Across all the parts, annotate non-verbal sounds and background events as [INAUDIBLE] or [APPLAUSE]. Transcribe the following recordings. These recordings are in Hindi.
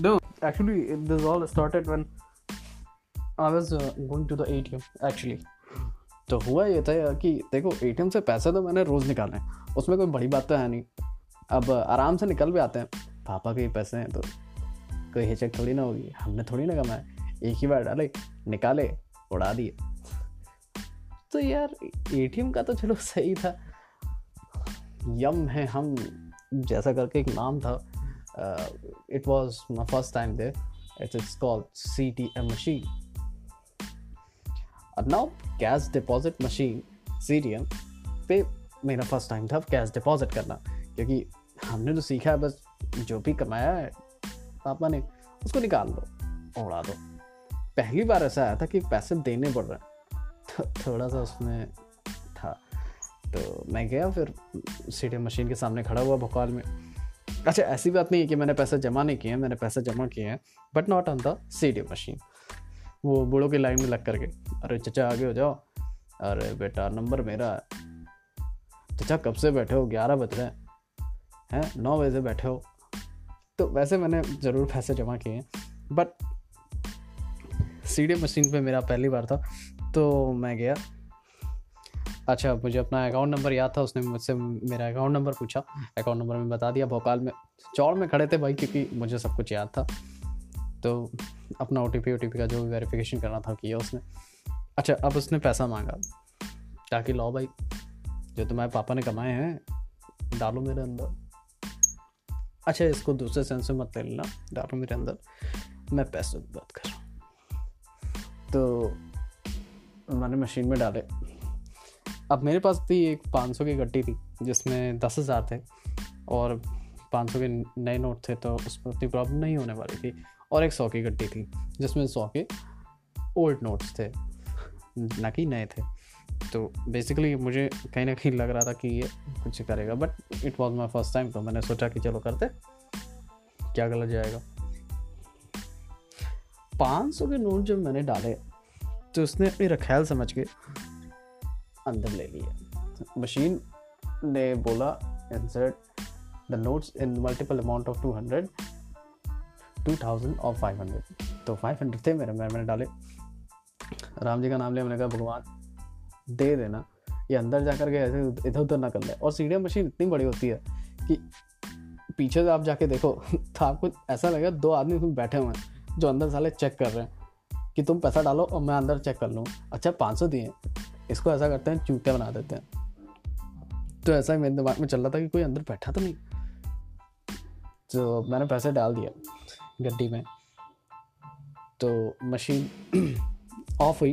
no, actually, this all started when I was uh, going to the ATM. Actually, तो हुआ ये था कि देखो एटीएम से पैसे तो मैंने रोज़ निकाले उसमें कोई बड़ी बात तो है नहीं। अब आराम से निकल भी आते हैं। पापा के पैसे हैं तो कोई हिचक थोड़ी ना होगी। हमने थोड़ी ना कमाए एक ही बार डाले निकाले उड़ा दिए। तो यार एटीएम का तो चलो सही था। यम है हम जैसा करके एक नाम था। Was my first time they it's it's called C T M machine अब now cash deposit machine C T M पे मेरा फ़र्स्ट टाइम था कैश डिपॉजिट करना। क्योंकि हमने तो सीखा है बस, जो भी कमाया है पापा ने उसको निकाल दो, उड़ा दो। पहली बार ऐसा आया था कि पैसे देने पड़ रहे हैं। तो [LAUGHS] थोड़ा सा उसमें था। तो मैं गया, फिर सी मशीन के सामने खड़ा हुआ, भोपाल में। अच्छा ऐसी बात नहीं है कि मैंने पैसे जमा नहीं किए हैं, मैंने पैसे जमा किए हैं but not on the C D machine वो बूढ़ों की लाइन में लग करके, अरे चचा, आगे हो जाओ। अरे बेटा, नंबर मेरा है। चचा, कब से बैठे हो? ग्यारह बज रहे हैं। नौ बजे से बैठे हो? तो वैसे मैंने ज़रूर पैसे जमा किए हैं बट सी डी मशीन पे मेरा पहली बार था तो मैं गया। अच्छा मुझे अपना अकाउंट नंबर याद था, उसने मुझसे मेरा अकाउंट नंबर पूछा। अकाउंट नंबर में बता दिया, भोपाल में, चौड़ में खड़े थे भाई, क्योंकि मुझे सब कुछ याद था। तो अपना ओ टी पी का जो भी वेरीफिकेशन करना था, किया उसने। अच्छा अब उसने पैसा मांगा, ताकि लो भाई, जो तुम्हारे पापा ने कमाए हैं, डालो मेरे अंदर। अच्छा इसको दूसरे सेंस में मत लेना, डालो मेरे अंदर। मैं पैसे की बात कर रहा हूँ। तो मैंने मशीन में डाले। अब मेरे पास थी एक पाँच सौ की गड्डी थी, जिसमें दस हज़ार थे और पाँच सौ के नए नोट थे तो उसमें उतनी प्रॉब्लम नहीं होने वाली थी। और एक सौ की गड्डी थी, जिसमें सौ के ओल्ड नोट्स थे, ना कि नए थे। तो बेसिकली मुझे कहीं ना कहीं लग रहा था कि ये कुछ करेगा but it was my first time तो मैंने सोचा कि चलो करते क्या गलत जाएगा। पाँच सौ के नोट जब मैंने डाले तो उसने अपनी रखेल समझ के अंदर ले लिया मशीन ने बोला insert the notes in multiple amount of two hundred two thousand और फाइव हंड्रेड तो फाइव हंड्रेड थे मेरे, मैंने डाले। राम जी का नाम लिया, मैंने कहा, भगवान, दे देना। ये अंदर जा कर के ऐसे इधर उधर ना कर ले। और सी मशीन इतनी बड़ी होती है कि पीछे से आप जाके देखो [LAUGHS] तो आपको ऐसा लगेगा दो आदमी उसमें बैठे हुए हैं, जो अंदर साले चेक कर रहे हैं कि तुम पैसा डालो और मैं अंदर चेक कर लूँ। अच्छा पाँच सौ दिए। इसको ऐसा करते हैं चूते बना देते हैं। तो ऐसा ही मेरे दिमाग में चल रहा था कि कोई अंदर बैठा तो नहीं। तो मैंने पैसे डाल दिया गड्डी में। तो मशीन [CLEARS THROAT] ऑफ़ हुई।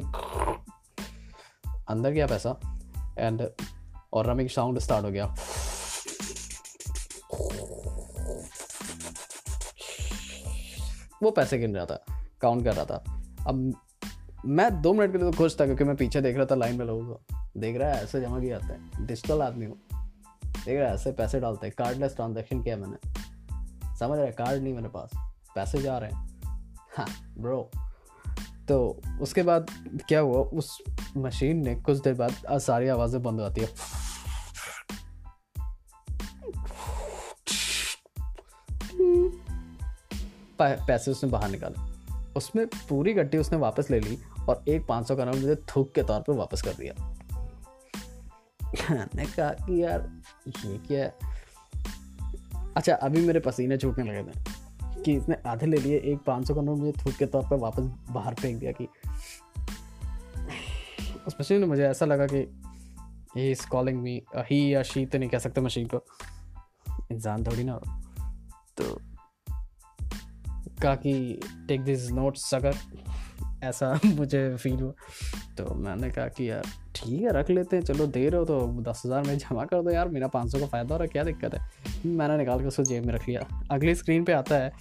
अंदर गया पैसा एंड और रमिंग साउंड स्टार्ट हो गया। वो पैसे गिन रहा था काउंट कर रहा था। अब मैं दो मिनट के लिए तो खुश था क्योंकि मैं पीछे देख रहा था लाइन में लोगों को। देख रहा है, ऐसे जमा किए जाते हैं। डिजिटल आदमी हूँ। देख रहा है, ऐसे पैसे डालते हैं। कार्डलेस ट्रांजेक्शन किया मैंने। समझ रहा कार्ड नहीं मेरे पास। पैसे जा रहे हैं। हाँ ब्रो तो उसके बाद क्या हुआ? उस मशीन ने कुछ देर बाद सारी आवाज़ें बंद हो जाती है। पैसे उसने बाहर निकाले। उसमें पूरी गट्टी उसने वापस ले ली और एक पाँच सौ का नोट मुझे थूक के तौर पे वापस कर दिया। मैंने कहा कि यार, ये क्या है? अच्छा अभी मेरे पसीने छूटने लगे थे कि इसने आधे ले लिए, एक पाँच सौ का नोट मुझे थूक के तौर पर वापस बाहर फेंक दिया कि उस मशीन में मुझे ऐसा लगा कि ही इज़ कॉलिंग मी ही या शी तो नहीं कह सकते मशीन को। इंसान थोड़ी ना तो कहा कि टेक दिस नोट्स अगर ऐसा [LAUGHS] मुझे फील हुआ। तो मैंने कहा कि यार, ठीक है, रख लेते हैं। चलो, दे रहे हो तो दस हज़ार में जमा कर दो यार, मेरा पाँच सौ का फ़ायदा हो रहा है, क्या दिक्कत है? मैंने निकाल के उसको जेब में रख लिया। अगली स्क्रीन पे आता है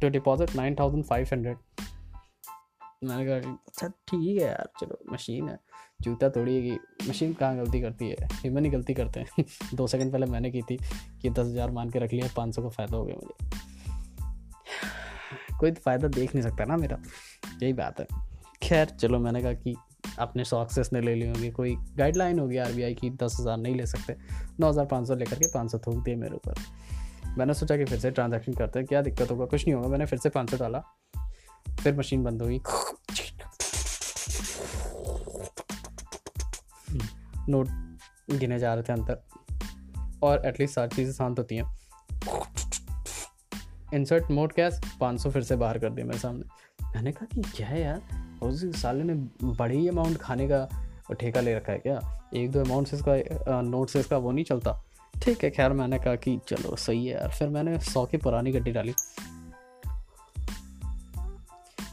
to deposit nine thousand five hundred मैंने कहा अच्छा ठीक है यार, चलो मशीन है। जूता है मशीन कहाँ गलती करती है? ह्यूमन ही गलती करते हैं। [LAUGHS] दो सेकंड पहले मैंने की थी कि दस हज़ार मान के रख लिया, पाँच सौ का फ़ायदा हो गया मुझे। कोई तो फ़ायदा देख नहीं सकता ना मेरा। यही बात है। खैर, चलो मैंने कहा कि अपने शौक से इसने ले ली होगी। कोई गाइडलाइन होगी आर बी की, दस हज़ार नहीं ले सकते। नौ हज़ार पाँच सौ लेकर के पाँच सौ थूक दिए मेरे ऊपर। मैंने सोचा कि फिर से ट्रांजेक्शन करते हैं। क्या दिक्कत होगा? कुछ नहीं होगा। मैंने फिर से पाँच सौ डाला। फिर मशीन बंद हुई नोट गिने जा रहे थे अंदर। और एटलीस्ट सारी चीज़ें शांत होती हैं। इंसर्ट मोड कैश पाँच सौ फिर से बाहर कर दिया मेरे सामने। मैंने कहा कि क्या है यार? उस साले ने बड़ी अमाउंट खाने का ठेका ले रखा है क्या? एक दो अमाउंट से इसका नोट से इसका वो नहीं चलता। ठीक है, खैर मैंने कहा कि चलो सही है यार। फिर मैंने सौ की पुरानी गड्डी डाली।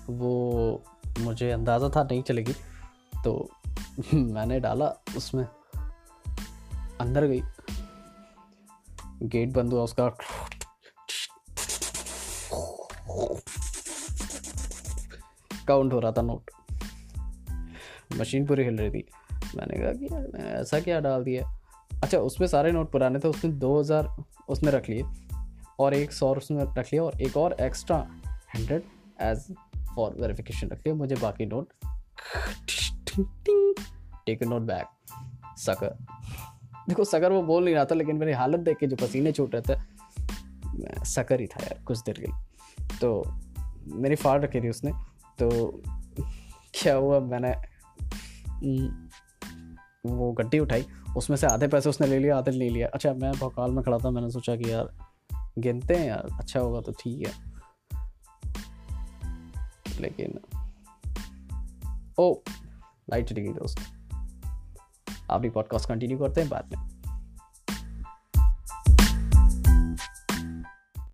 वो मुझे अंदाज़ा था नहीं चलेगी। तो [LAUGHS] मैंने डाला, उसमें अंदर गई। गेट बंद हुआ, उसका काउंट हो रहा था नोट मशीन पूरी हिल रही थी। मैंने कहा कि यार, मैंने ऐसा क्या डाल दिया? अच्छा उसमें सारे नोट पुराने थे, उसने दो हज़ार उसमें रख लिए। और एक सौ उसमें रख लिया और एक और extra hundred as for verification रख लिया मुझे बाकी नोट टेक नोट बैक सकर देखो सकर वो बोल नहीं रहा था, लेकिन मेरी हालत देख के जो पसीने छूट रहे थे सकर ही था यार, कुछ देर के तो मेरी फाड़ रखी थी उसने। तो क्या हुआ, मैंने वो गड्डी उठाई। उसमें से आधे पैसे उसने ले लिया आधे ले लिया अच्छा मैं भोकाल में खड़ा था, मैंने सोचा कि यार, गिनते हैं यार अच्छा होगा तो ठीक है। लेकिन, ओ, लाइट चली गई दोस्त। पॉडकास्ट कंटिन्यू करते हैं बाद में।